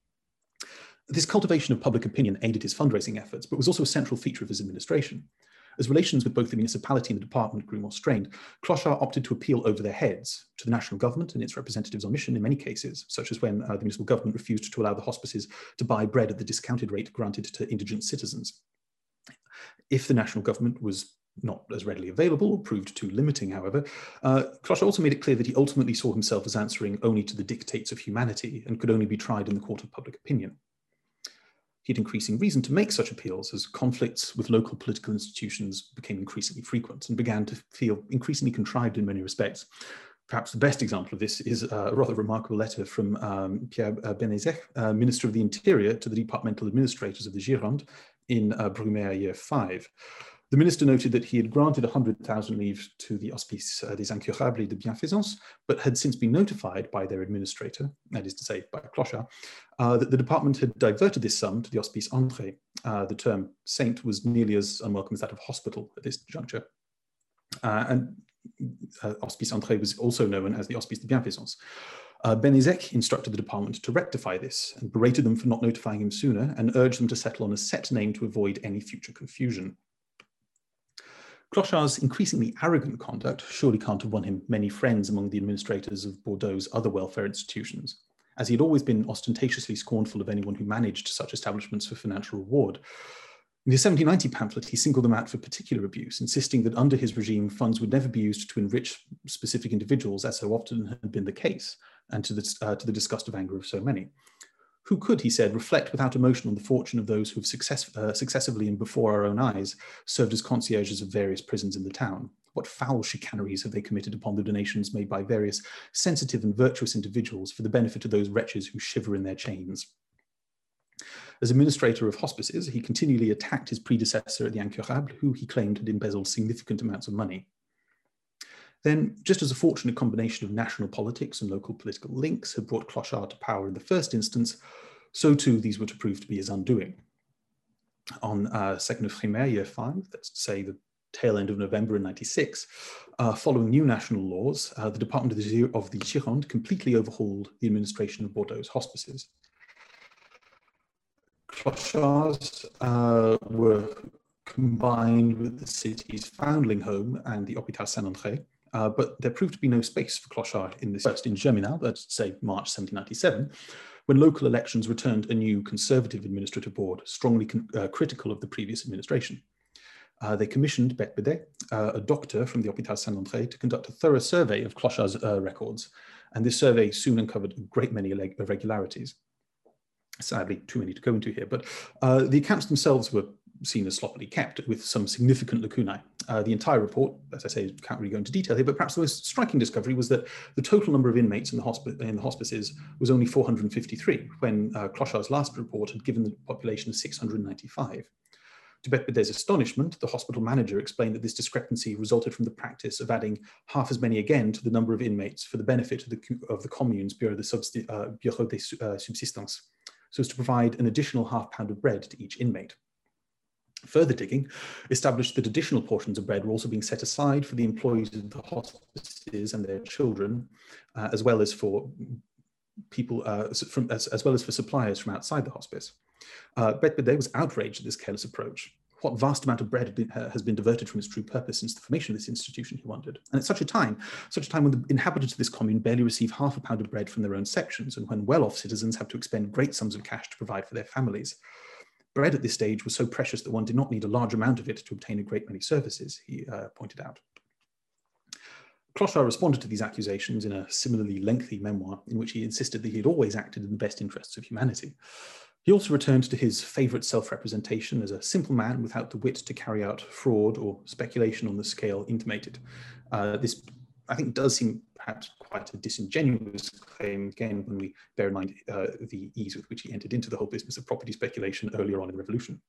This cultivation of public opinion aided his fundraising efforts, but was also a central feature of his administration. As relations with both the municipality and the department grew more strained, Clochard opted to appeal over their heads to the national government and its representatives on mission in many cases, such as when uh, the municipal government refused to allow the hospices to buy bread at the discounted rate granted to indigent citizens. If the national government was not as readily available or proved too limiting, however, uh, also made it clear that he ultimately saw himself as answering only to the dictates of humanity and could only be tried in the court of public opinion he had increasing reason to make such appeals as conflicts with local political institutions became increasingly frequent and began to feel increasingly contrived in many respects. Perhaps the best example of this is a rather remarkable letter from um, Pierre Bénézech, uh, Minister of the Interior, to the departmental administrators of the Gironde in uh, Brumaire Year 5. The minister noted that he had granted 100,000 livres to the Hospice uh, des Incurables de Bienfaisance, but had since been notified by their administrator, that is to say, by Clochard, uh, that the department had diverted this sum to the Hospice André. Uh, the term saint was nearly as unwelcome as that of hospital at this juncture. Uh, and uh, Hospice André was also known as the Hospice de Bienfaisance. Uh, Bénézech instructed the department to rectify this and berated them for not notifying him sooner and urged them to settle on a set name to avoid any future confusion. Clochard's increasingly arrogant conduct surely can't have won him many friends among the administrators of Bordeaux's other welfare institutions, as he had always been ostentatiously scornful of anyone who managed such establishments for financial reward. In his 1790 pamphlet, he singled them out for particular abuse, insisting that under his regime, funds would never be used to enrich specific individuals, as so often had been the case, and to the, uh, to the disgust of anger of so many. Who could, he said, reflect without emotion on the fortune of those who have success, uh, successively and before our own eyes served as concierges of various prisons in the town? What foul chicaneries have they committed upon the donations made by various sensitive and virtuous individuals for the benefit of those wretches who shiver in their chains? As administrator of hospices, he continually attacked his predecessor at the Incurable, who he claimed had embezzled significant amounts of money. Then, just as a fortunate combination of national politics and local political links had brought Clochard to power in the first instance, so too these were to prove to be his undoing. On uh, 2nd of Frimaire, year five, that's to say the tail end of November in 96, uh, following new national laws, uh, the Department of the, of the Gironde completely overhauled the administration of Bordeaux's hospices. Clochards uh, were combined with the city's foundling home and the Hôpital Saint-André, uh, but there proved to be no space for Clochard in this first in Germinal, let's say March 1797, when local elections returned a new conservative administrative board, strongly uh, critical of the previous administration. Uh, they commissioned Bette uh, a doctor from the Hôpital Saint-André, to conduct a thorough survey of Clochard's uh, records, and this survey soon uncovered a great many irregularities. Sadly, too many to go into here, but uh, the accounts themselves were seen as sloppily kept with some significant lacunae. Uh, the entire report, as I say, can't really go into detail here, but perhaps the most striking discovery was that the total number of inmates in the, hospi in the hospices was only 453, when uh, Clochard's last report had given the population of 695. To Bette Bedet's astonishment, the hospital manager explained that this discrepancy resulted from the practice of adding half as many again to the number of inmates for the benefit of the, of the commune's Bureau, de uh, Bureau uh, Subsistance, so as to provide an additional half pound of bread to each inmate. Further digging established that additional portions of bread were also being set aside for the employees of the hospices and their children, uh, as well as for people uh, from, as, as, well as for suppliers from outside the hospice. Uh, Bedet was outraged at this careless approach. What vast amount of bread been, uh, has been diverted from its true purpose since the formation of this institution, he wondered. And at such a time, such a time when the inhabitants of this commune barely receive half a pound of bread from their own sections, and when well-off citizens have to expend great sums of cash to provide for their families. Bread at this stage was so precious that one did not need a large amount of it to obtain a great many services, he uh, pointed out. Clochard responded to these accusations in a similarly lengthy memoir in which he insisted that he had always acted in the best interests of humanity. He also returned to his favourite self-representation as a simple man without the wit to carry out fraud or speculation on the scale intimated. Uh, this, I think, does seem perhaps quite a disingenuous claim, again, when we bear in mind uh, the ease with which he entered into the whole business of property speculation earlier on in the revolution.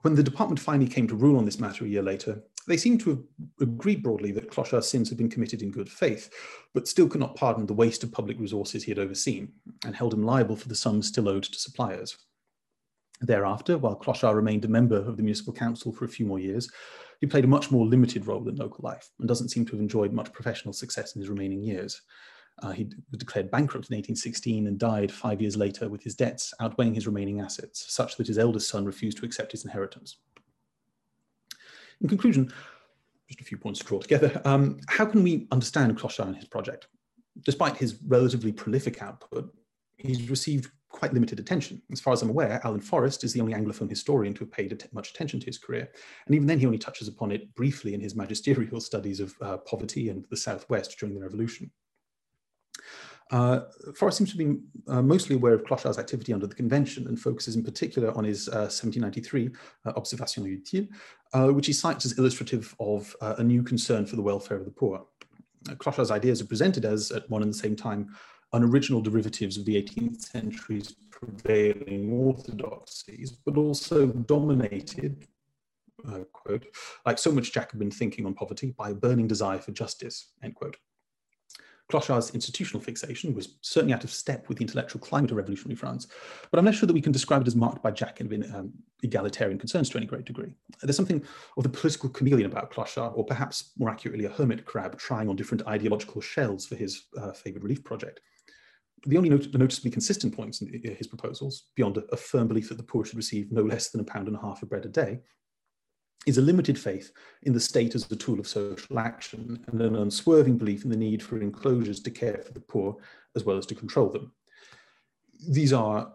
When the department finally came to rule on this matter a year later, they seemed to have agreed broadly that Clochard's sins had been committed in good faith, but still could not pardon the waste of public resources he had overseen, and held him liable for the sums still owed to suppliers. Thereafter, while Clochard remained a member of the municipal council for a few more years, he played a much more limited role in local life and doesn't seem to have enjoyed much professional success in his remaining years. Uh, he was declared bankrupt in 1816 and died five years later with his debts outweighing his remaining assets, such that his eldest son refused to accept his inheritance. In conclusion, just a few points to draw together. Um, how can we understand Clochard and his project? Despite his relatively prolific output, he's received quite limited attention. As far as I'm aware, Alan Forrest is the only Anglophone historian to have paid much attention to his career. And even then, he only touches upon it briefly in his magisterial studies of uh, poverty and the Southwest during the Revolution. Uh, Forrest seems to be uh, mostly aware of Clochard's activity under the convention and focuses in particular on his 1793 uh, uh, Observation utile, uh, which he cites as illustrative of a new concern for the welfare of the poor. Clochard's ideas are presented as, at one and the same time, unoriginal derivatives of the 18th century's prevailing orthodoxies, but also dominated, uh, quote, like so much Jacobin thinking on poverty, by a burning desire for justice, end quote. Clochard's institutional fixation was certainly out of step with the intellectual climate of revolutionary France, but I'm not sure that we can describe it as marked by Jacobin um, egalitarian concerns to any great degree. There's something of the political chameleon about Clochard, or perhaps more accurately, a hermit crab trying on different ideological shells for his uh, favoured relief project the only not noticeably consistent points in his proposals, beyond a, a, firm belief that the poor should receive no less than a pound and a half of bread a day, is a limited faith in the state as a tool of social action and an unswerving belief in the need for enclosures to care for the poor as well as to control them. These are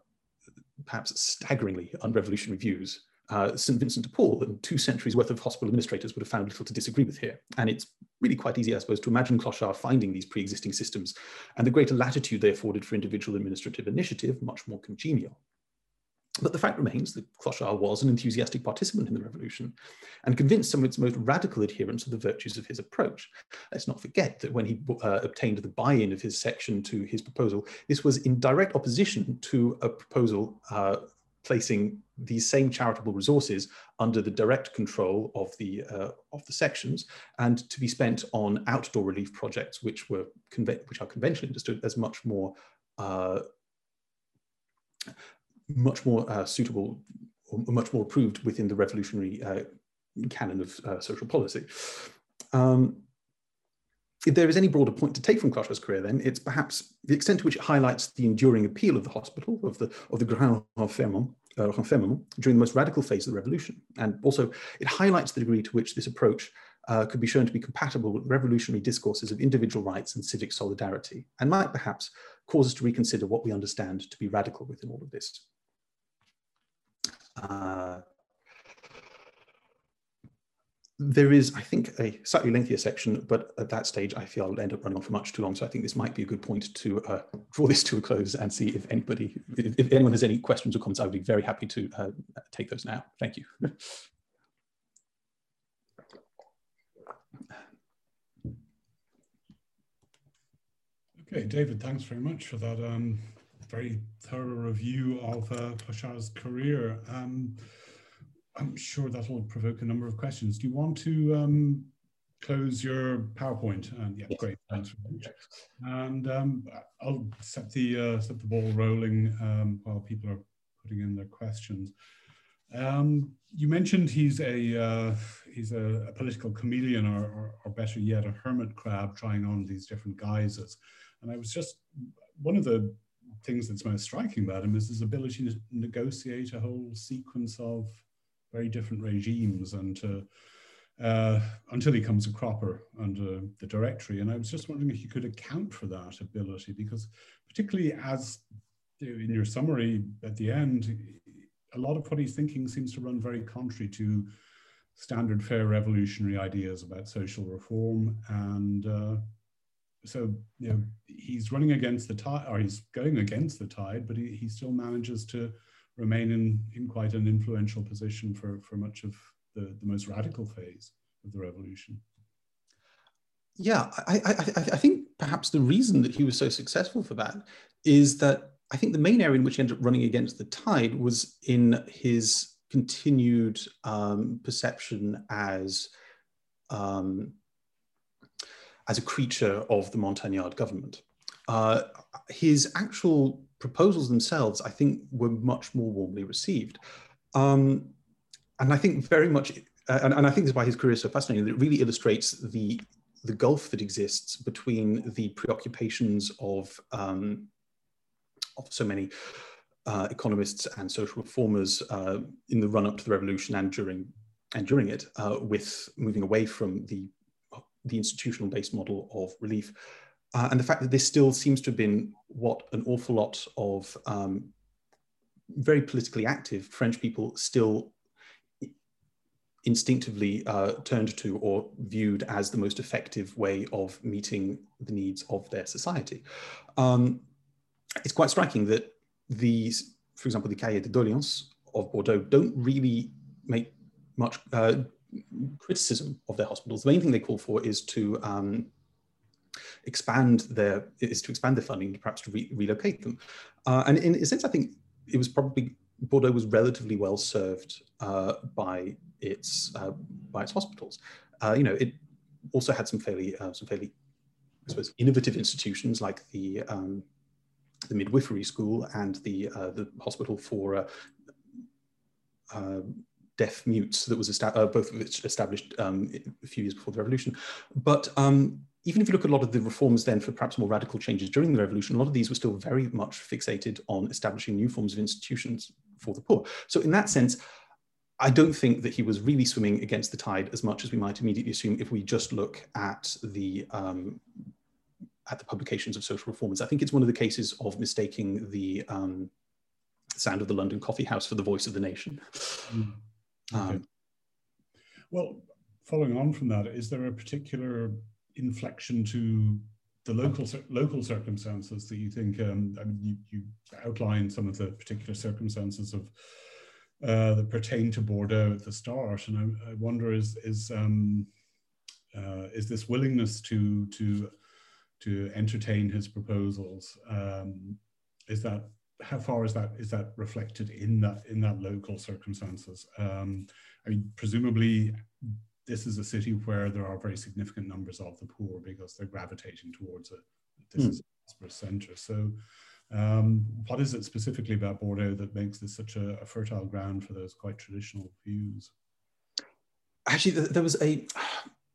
perhaps staggeringly unrevolutionary views, uh, St. Vincent de Paul and two centuries worth of hospital administrators would have found little to disagree with here. And it's really quite easy, I suppose, to imagine Clochard finding these pre-existing systems and the greater latitude they afforded for individual administrative initiative much more congenial. But the fact remains that Clochard was an enthusiastic participant in the revolution and convinced some of its most radical adherents of the virtues of his approach. Let's not forget that when he uh, obtained the buy-in of his section to his proposal, this was in direct opposition to a proposal uh, placing these same charitable resources under the direct control of the uh, of the sections and to be spent on outdoor relief projects which were which are conventionally understood as much more uh, much more uh, suitable or much more approved within the revolutionary uh, canon of uh, social policy. Um, if there is any broader point to take from Clochard's career, then it's perhaps the extent to which it highlights the enduring appeal of the hospital, of the, of the Grand Renfermement, uh, during the most radical phase of the revolution. And also, it highlights the degree to which this approach uh, could be shown to be compatible with revolutionary discourses of individual rights and civic solidarity, and might perhaps cause us to reconsider what we understand to be radical within all of this. Uh, there is, I think, a slightly lengthier section, but at that stage, I feel I'll end up running on for much too long. So I think this might be a good point to uh, draw this to a close and see if anybody, if, if, anyone has any questions or comments, I would be very happy to uh, take those now. Thank you. Okay, David, thanks very much for that um, very thorough review of uh, Clochard's career. Um, I'm sure that will provoke a number of questions. Do you want to um, close your PowerPoint? And yeah, yes. great, thanks very much. And um, I'll set the uh, set the ball rolling um, while people are putting in their questions. Um, you mentioned he's a uh, he's a, a, political chameleon, or, or, or, better yet, a hermit crab trying on these different guises. And I was just one of the things that's most striking about him is his ability to negotiate a whole sequence of very different regimes and uh, until he comes a cropper under the directory. And I was just wondering if you could account for that ability, because particularly as in your summary at the end, a lot of what he's thinking seems to run very contrary to standard fare revolutionary ideas about social reform and uh, so you know he's running against the tide, or he's going against the tide, but he, he still manages to remain in in quite an influential position for for much of the the most radical phase of the revolution. Yeah, I, I, I think perhaps the reason that he was so successful for that is that I think the main area in which he ended up running against the tide was in his continued um, perception as um, as a creature of the Montagnard government. Uh, his actual proposals themselves, I think, were much more warmly received. Um, and I think very much, uh, and, and, I think this is why his career is so fascinating, it really illustrates the, the gulf that exists between the preoccupations of, um, of so many uh, economists and social reformers uh, in the run-up to the revolution and during and during it, uh, with moving away from the the institutional based model of relief. Uh, and the fact that this still seems to have been what an awful lot of um, very politically active French people still instinctively uh, turned to or viewed as the most effective way of meeting the needs of their society. Um, it's quite striking that these, for example, the Cahiers de Doléances of Bordeaux don't really make much uh, criticism of their hospitals. The main thing they call for is to um, expand their is to expand their funding, perhaps to re relocate them. Uh, and in a sense, I think it was probably Bordeaux was relatively well served uh, by its uh, by its hospitals. Uh, you know, it also had some fairly uh, some fairly I suppose innovative institutions like the um, the midwifery school and the uh, the hospital for deaf mutes that was both of which established um, a few years before the revolution. But um, even if you look at a lot of the reforms then for perhaps more radical changes during the revolution, a lot of these were still very much fixated on establishing new forms of institutions for the poor. So in that sense, I don't think that he was really swimming against the tide as much as we might immediately assume if we just look at the um, at the publications of social reformers. I think it's one of the cases of mistaking the um, sound of the London coffee house for the voice of the nation. Mm. Okay. Um, well, following on from that, is there a particular inflection to the local local circumstances that you think? Um, I mean, you, you outlined some of the particular circumstances of uh, that pertain to Bordeaux at the start, and I, I wonder is is um, uh, is this willingness to to to entertain his proposals um, is that how far is that is that reflected in that in that local circumstances? Um, I mean, presumably this is a city where there are very significant numbers of the poor because they're gravitating towards it. This mm. is a prosperous centre. So, um, what is it specifically about Bordeaux that makes this such a, a fertile ground for those quite traditional views? Actually, there was a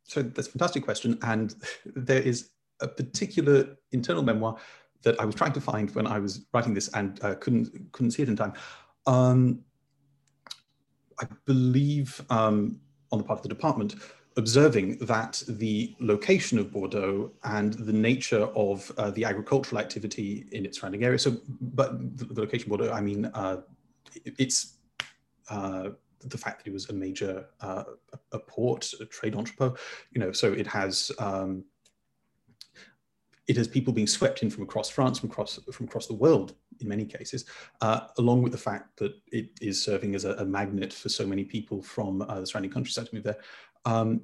so that's a fantastic question, and there is a particular internal memoir that I was trying to find when I was writing this and uh, couldn't couldn't see it in time. Um, I believe um, on the part of the department, observing that the location of Bordeaux and the nature of uh, the agricultural activity in its surrounding area. So, but the, the location of Bordeaux, I mean, uh, it's uh, the fact that it was a major uh, a port, a trade entrepot. You know, so it has. Um, it has people being swept in from across France, from across from across the world in many cases, uh, along with the fact that it is serving as a, a magnet for so many people from uh, the surrounding countryside to move there, um,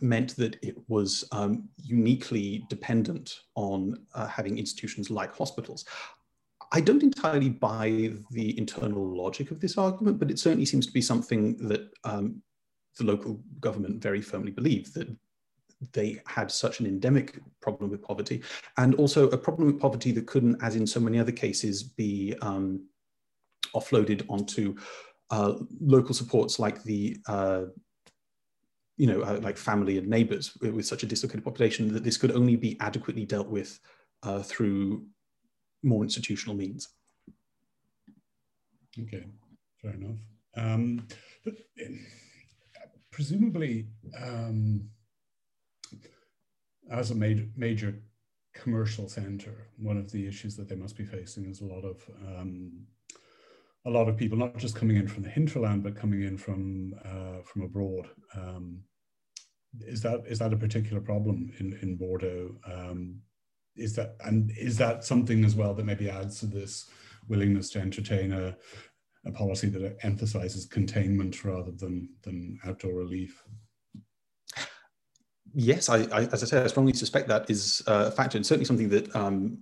meant that it was um, uniquely dependent on uh, having institutions like hospitals. I don't entirely buy the internal logic of this argument, but it certainly seems to be something that um, the local government very firmly believed that they had such an endemic problem with poverty and also a problem with poverty that couldn't, as in so many other cases, be um, offloaded onto uh, local supports like the uh, you know, uh, like family and neighbors with such a dislocated population that this could only be adequately dealt with uh, through more institutional means. Okay, fair enough. Um, but eh, presumably, um, as a major, major commercial center, one of the issues that they must be facing is a lot of um, a lot of people not just coming in from the hinterland, but coming in from uh, from abroad. Um, is that is that a particular problem in in Bordeaux? Um, is that and is that something as well that maybe adds to this willingness to entertain a, a policy that emphasizes containment rather than than outdoor relief? Yes, I, I, as I say, I strongly suspect that is a factor, and certainly something that um,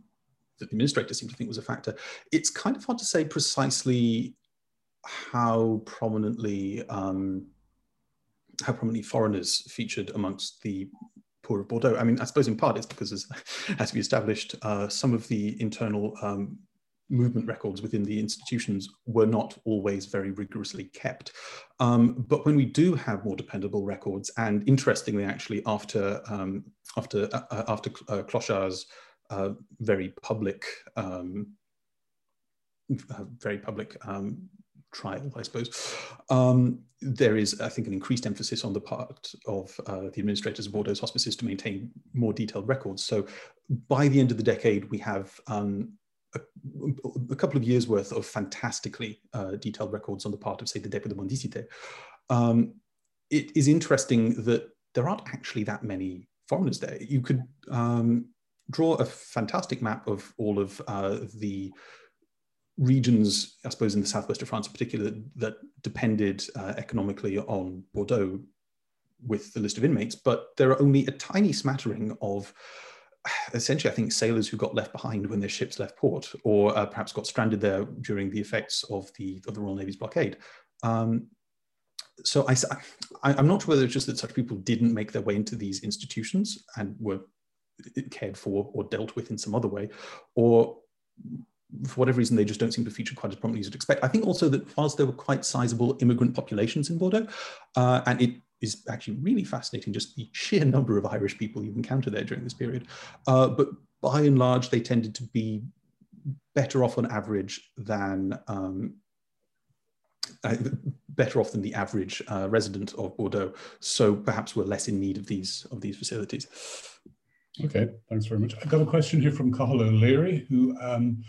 that the administrator seemed to think was a factor. It's kind of hard to say precisely how prominently um, how prominently foreigners featured amongst the poor of Bordeaux. I mean, I suppose in part it's because, as, as we established, uh, some of the internal um, movement records within the institutions were not always very rigorously kept. Um, but when we do have more dependable records, and interestingly, actually, after um, after uh, uh after uh, Clochard's uh, very public um, uh, very public um, trial, I suppose. Um, there is, I think, an increased emphasis on the part of uh, the administrators of Bordeaux's hospices to maintain more detailed records. So by the end of the decade, we have um, a, a, couple of years worth of fantastically uh, detailed records on the part of, say, the Dépôt de Mendicité. Um, it is interesting that there aren't actually that many foreigners there. You could um, draw a fantastic map of all of uh, the regions, I suppose, in the southwest of France in particular, that depended uh, economically on Bordeaux with the list of inmates, but there are only a tiny smattering of essentially, I think, sailors who got left behind when their ships left port, or uh, perhaps got stranded there during the effects of the, of the Royal Navy's blockade. Um, so I, I, am not sure whether it's just that such people didn't make their way into these institutions and were cared for or dealt with in some other way, or for whatever reason, they just don't seem to feature quite as prominently as you'd expect. I think also that whilst there were quite sizable immigrant populations in Bordeaux, uh, and it is actually really fascinating just the sheer number of Irish people you encounter there during this period, uh, but by and large, they tended to be better off on average than um, uh, better off than the average uh, resident of Bordeaux. So perhaps we're less in need of these of these facilities. Okay, thanks very much. I've got a question here from Cathal O'Leary, who um,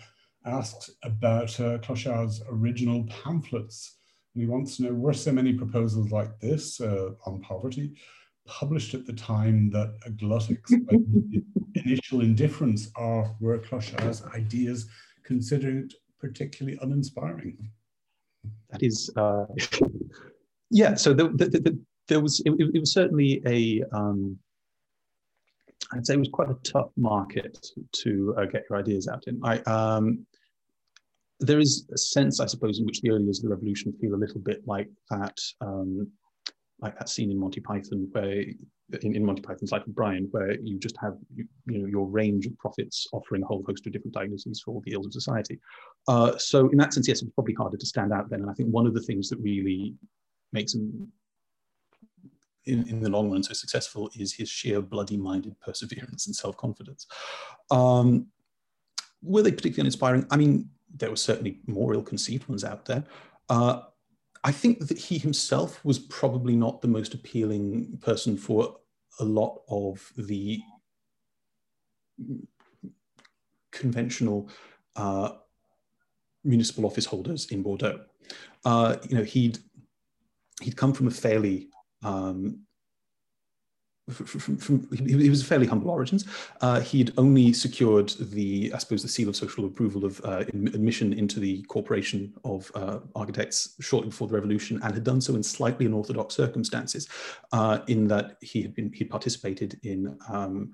asked about uh, Clochard's original pamphlets. And he wants to know, were so many proposals like this uh, on poverty published at the time that a glut initial indifference or were Clochard's ideas considered particularly uninspiring? That is, uh, yeah, so the, the, the, there was, it, it, was certainly a, um, I'd say it was quite a tough market to uh, get your ideas out in. I, um, there is a sense, I suppose, in which the early years of the revolution feel a little bit like that, um, like that scene in Monty Python, where in, in Monty Python's Life of Brian, where you just have you, you, know your range of prophets offering a whole host of different diagnoses for all the ills of society. Uh, so in that sense, yes, it's probably harder to stand out then. And I think one of the things that really makes him in, in the long run so successful is his sheer bloody-minded perseverance and self-confidence. Um, were they particularly inspiring? I mean, there were certainly more ill-conceived ones out there. Uh, I think that he himself was probably not the most appealing person for a lot of the conventional uh, municipal office holders in Bordeaux. Uh, you know, he'd he'd come from a fairly um, from, from, he was fairly humble origins. Uh, he'd only secured the, I suppose, the seal of social approval of uh, admission into the Corporation of uh, Architects shortly before the revolution, and had done so in slightly unorthodox circumstances, uh, in that he had been he participated in um,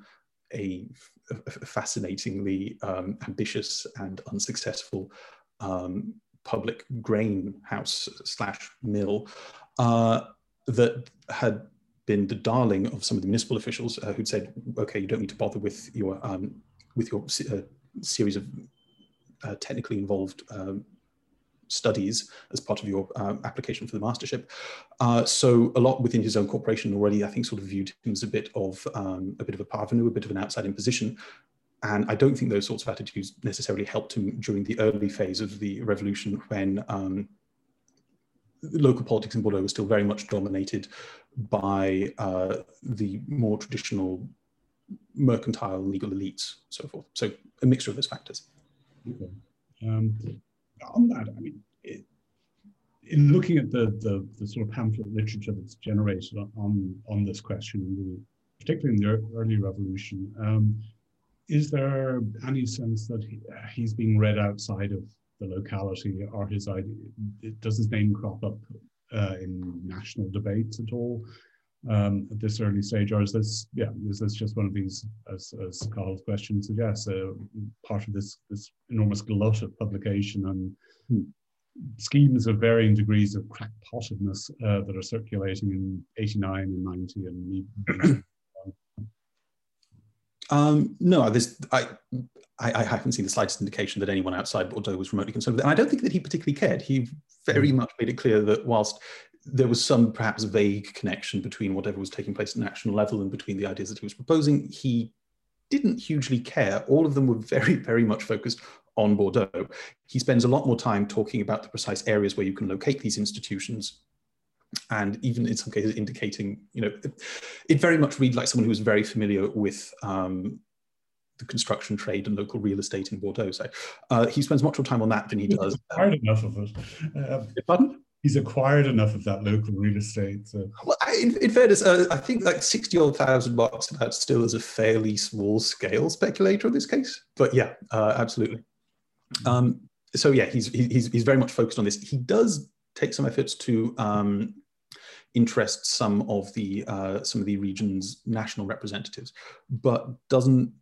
a, a, fascinatingly um, ambitious and unsuccessful um, public grain house slash mill uh, that had been the darling of some of the municipal officials uh, who'd said, okay, you don't need to bother with your um, with your uh, series of uh, technically involved um, studies as part of your um, application for the mastership. Uh, so a lot within his own corporation already, I think, sort of viewed him as a bit of um, a bit of a parvenu, a bit of an outside imposition. And I don't think those sorts of attitudes necessarily helped him during the early phase of the revolution when um, local politics in Bordeaux was still very much dominated by uh, the more traditional mercantile legal elites, so forth. So a mixture of those factors. Okay. Um, on that, I mean, it, in looking at the, the, the sort of pamphlet literature that's generated on on this question, particularly in the early revolution, um, is there any sense that he, he's being read outside of the locality or his idea? Does his name crop up uh, in national debates at all um, at this early stage, or is this yeah is this just one of these, as, as Carl's question suggests, uh, part of this this enormous glut of publication and hmm schemes of varying degrees of crackpottedness uh, that are circulating in 89 and 90 and um, no, there's, I, I, I, haven't seen the slightest indication that anyone outside Bordeaux was remotely concerned with it. And I don't think that he particularly cared. He very much made it clear that whilst there was some perhaps vague connection between whatever was taking place at national level and between the ideas that he was proposing, he didn't hugely care. All of them were very, very much focused on Bordeaux. He spends a lot more time talking about the precise areas where you can locate these institutions and even in some cases indicating, you know, it, it very much read like someone who was very familiar with um, the construction trade and local real estate in Bordeaux. So uh, he spends much more time on that than he does. He's acquired um, enough of it. Um, pardon? He's acquired enough of that local real estate. So. Well, in, in fairness, uh, I think like 60 odd thousand bucks about still is a fairly small scale speculator in this case. But yeah, uh, absolutely. Um, so yeah, he's, he's, he's very much focused on this. He does take some efforts to um, interest some of the uh, some of the region's national representatives, but doesn't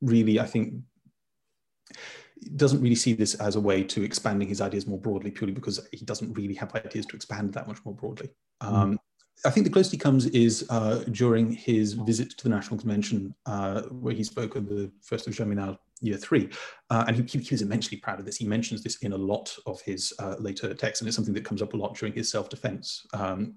really, I think, doesn't really see this as a way to expanding his ideas more broadly, purely because he doesn't really have ideas to expand that much more broadly. Um, I think the closest he comes is uh, during his visit to the National Convention, uh, where he spoke at the First of Germinal year three. Uh, and he, he, was immensely proud of this. He mentions this in a lot of his uh, later texts, and it's something that comes up a lot during his self-defense. Um,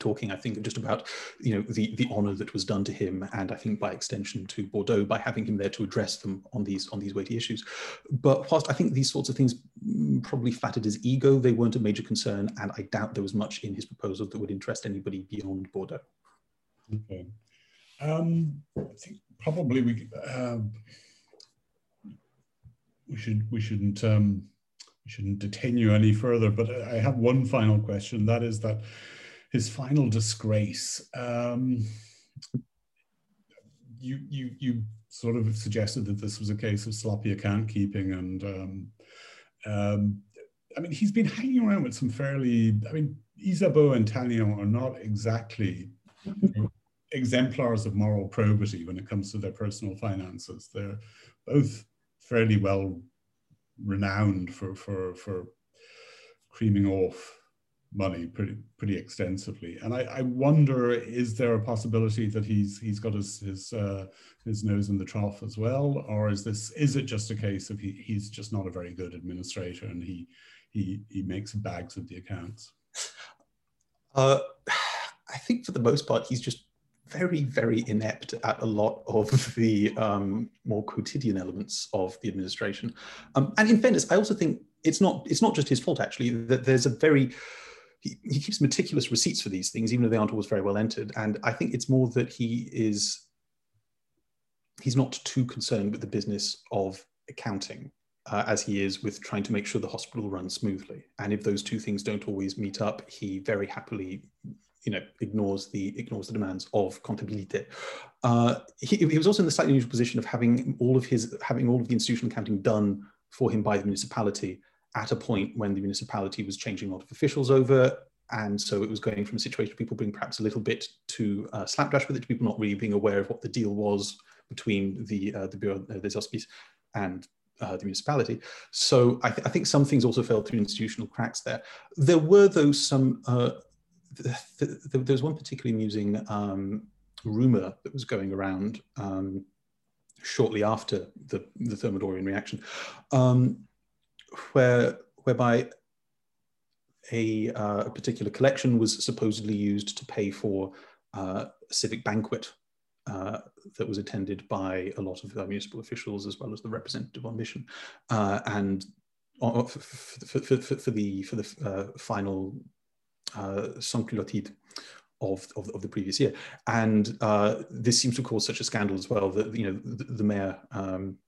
talking, I think, just about you know the the honor that was done to him, and I think by extension to Bordeaux by having him there to address them on these on these weighty issues. But whilst I think these sorts of things mm, probably flattered his ego, they weren't a major concern, and I doubt there was much in his proposal that would interest anybody beyond Bordeaux. Okay, um, I think probably we. Uh, we should we shouldn't um, we shouldn't detain you any further. But I have one final question. That is that his final disgrace. Um, you you you sort of suggested that this was a case of sloppy account keeping, and um, um, I mean he's been hanging around with some fairly. I mean Ysabeau and Tallien are not exactly. Exemplars of moral probity when it comes to their personal finances. They're both fairly well renowned for for for creaming off money pretty pretty extensively. And I, I wonder, is there a possibility that he's he's got his his uh, his nose in the trough as well, or is this is it just a case of he, he's just not a very good administrator and he he he makes bags of the accounts? Uh, I think for the most part, he's just very, very inept at a lot of the um, more quotidian elements of the administration. Um, and in fairness, I also think it's not it's not just his fault actually that there's a very he, he keeps meticulous receipts for these things, even though they aren't always very well entered. And I think it's more that he is he's not too concerned with the business of accounting uh, as he is with trying to make sure the hospital runs smoothly. And if those two things don't always meet up, he very happily you know ignores the ignores the demands of comptabilité. Uh, he, he, was also in the slightly unusual position of having all of his having all of the institutional accounting done for him by the municipality at a point when the municipality was changing a lot of officials over. And so it was going from a situation of people being perhaps a little bit too uh, slapdash with it, to people not really being aware of what the deal was between the uh, the Bureau uh, des Hospices and uh, the municipality. So I, th I, think some things also fell through institutional cracks there. There were, though, some uh, there was one particularly amusing um, rumor that was going around um, shortly after the, the Thermidorian reaction, um, where whereby a, uh, a, particular collection was supposedly used to pay for uh, a civic banquet uh, that was attended by a lot of municipal officials as well as the representative on mission, uh, and for, for, for, for, the for the uh, final uh, of, of, of, the previous year. And uh, this seems to cause such a scandal as well that, you know, the, the mayor um,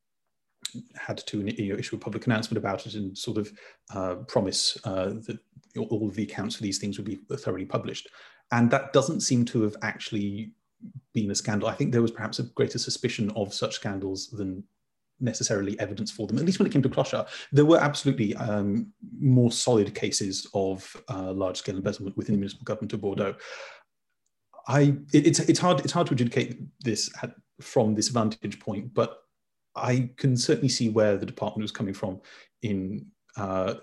had to you know, issue a public announcement about it and sort of uh, promise uh, that all of the accounts for these things would be thoroughly published. And that doesn't seem to have actually been a scandal. I think there was perhaps a greater suspicion of such scandals than necessarily evidence for them. At least when it came to Clochard, there were absolutely um, more solid cases of uh, large-scale embezzlement within the municipal government of Bordeaux. I it, it's it's hard it's hard to adjudicate this at, from this vantage point, but I can certainly see where the department was coming from in uh,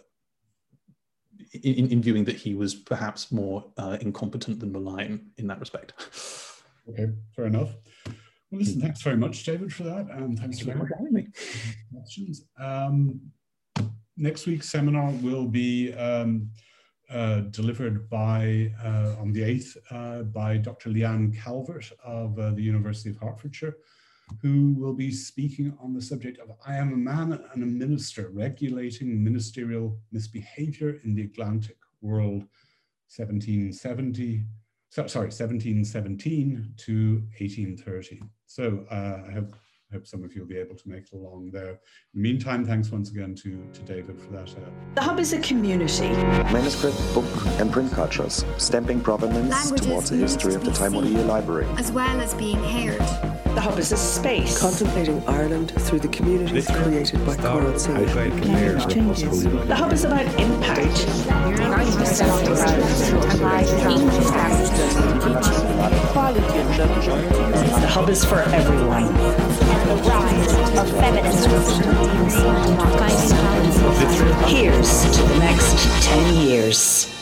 in, in, viewing that he was perhaps more uh, incompetent than malign in that respect. Okay, fair enough. Well, listen, thanks very much, David, for that, and thanks, thanks for having me. Questions. Um, next week's seminar will be um, uh, delivered by uh, on the 8th uh, by Dr. Leanne Calvert of uh, the University of Hertfordshire, who will be speaking on the subject of I am a man and a minister regulating ministerial misbehavior in the Atlantic world 1770 so, sorry, 1717 to 1830. So uh, I hope, I hope some of you will be able to make it along there. Meantime, thanks once again to, to David for that. Uh, the Hub is a community. Manuscript, book, and print cultures, stamping provenance Languages towards the history of the Time Year Library. As well as being heard. The Hub is a space. Contemplating Ireland through the communities created by Coral Sea. changes. The Hub is about impact. The Hub is for everyone. The rise of feminism. Here's to the next 10 years.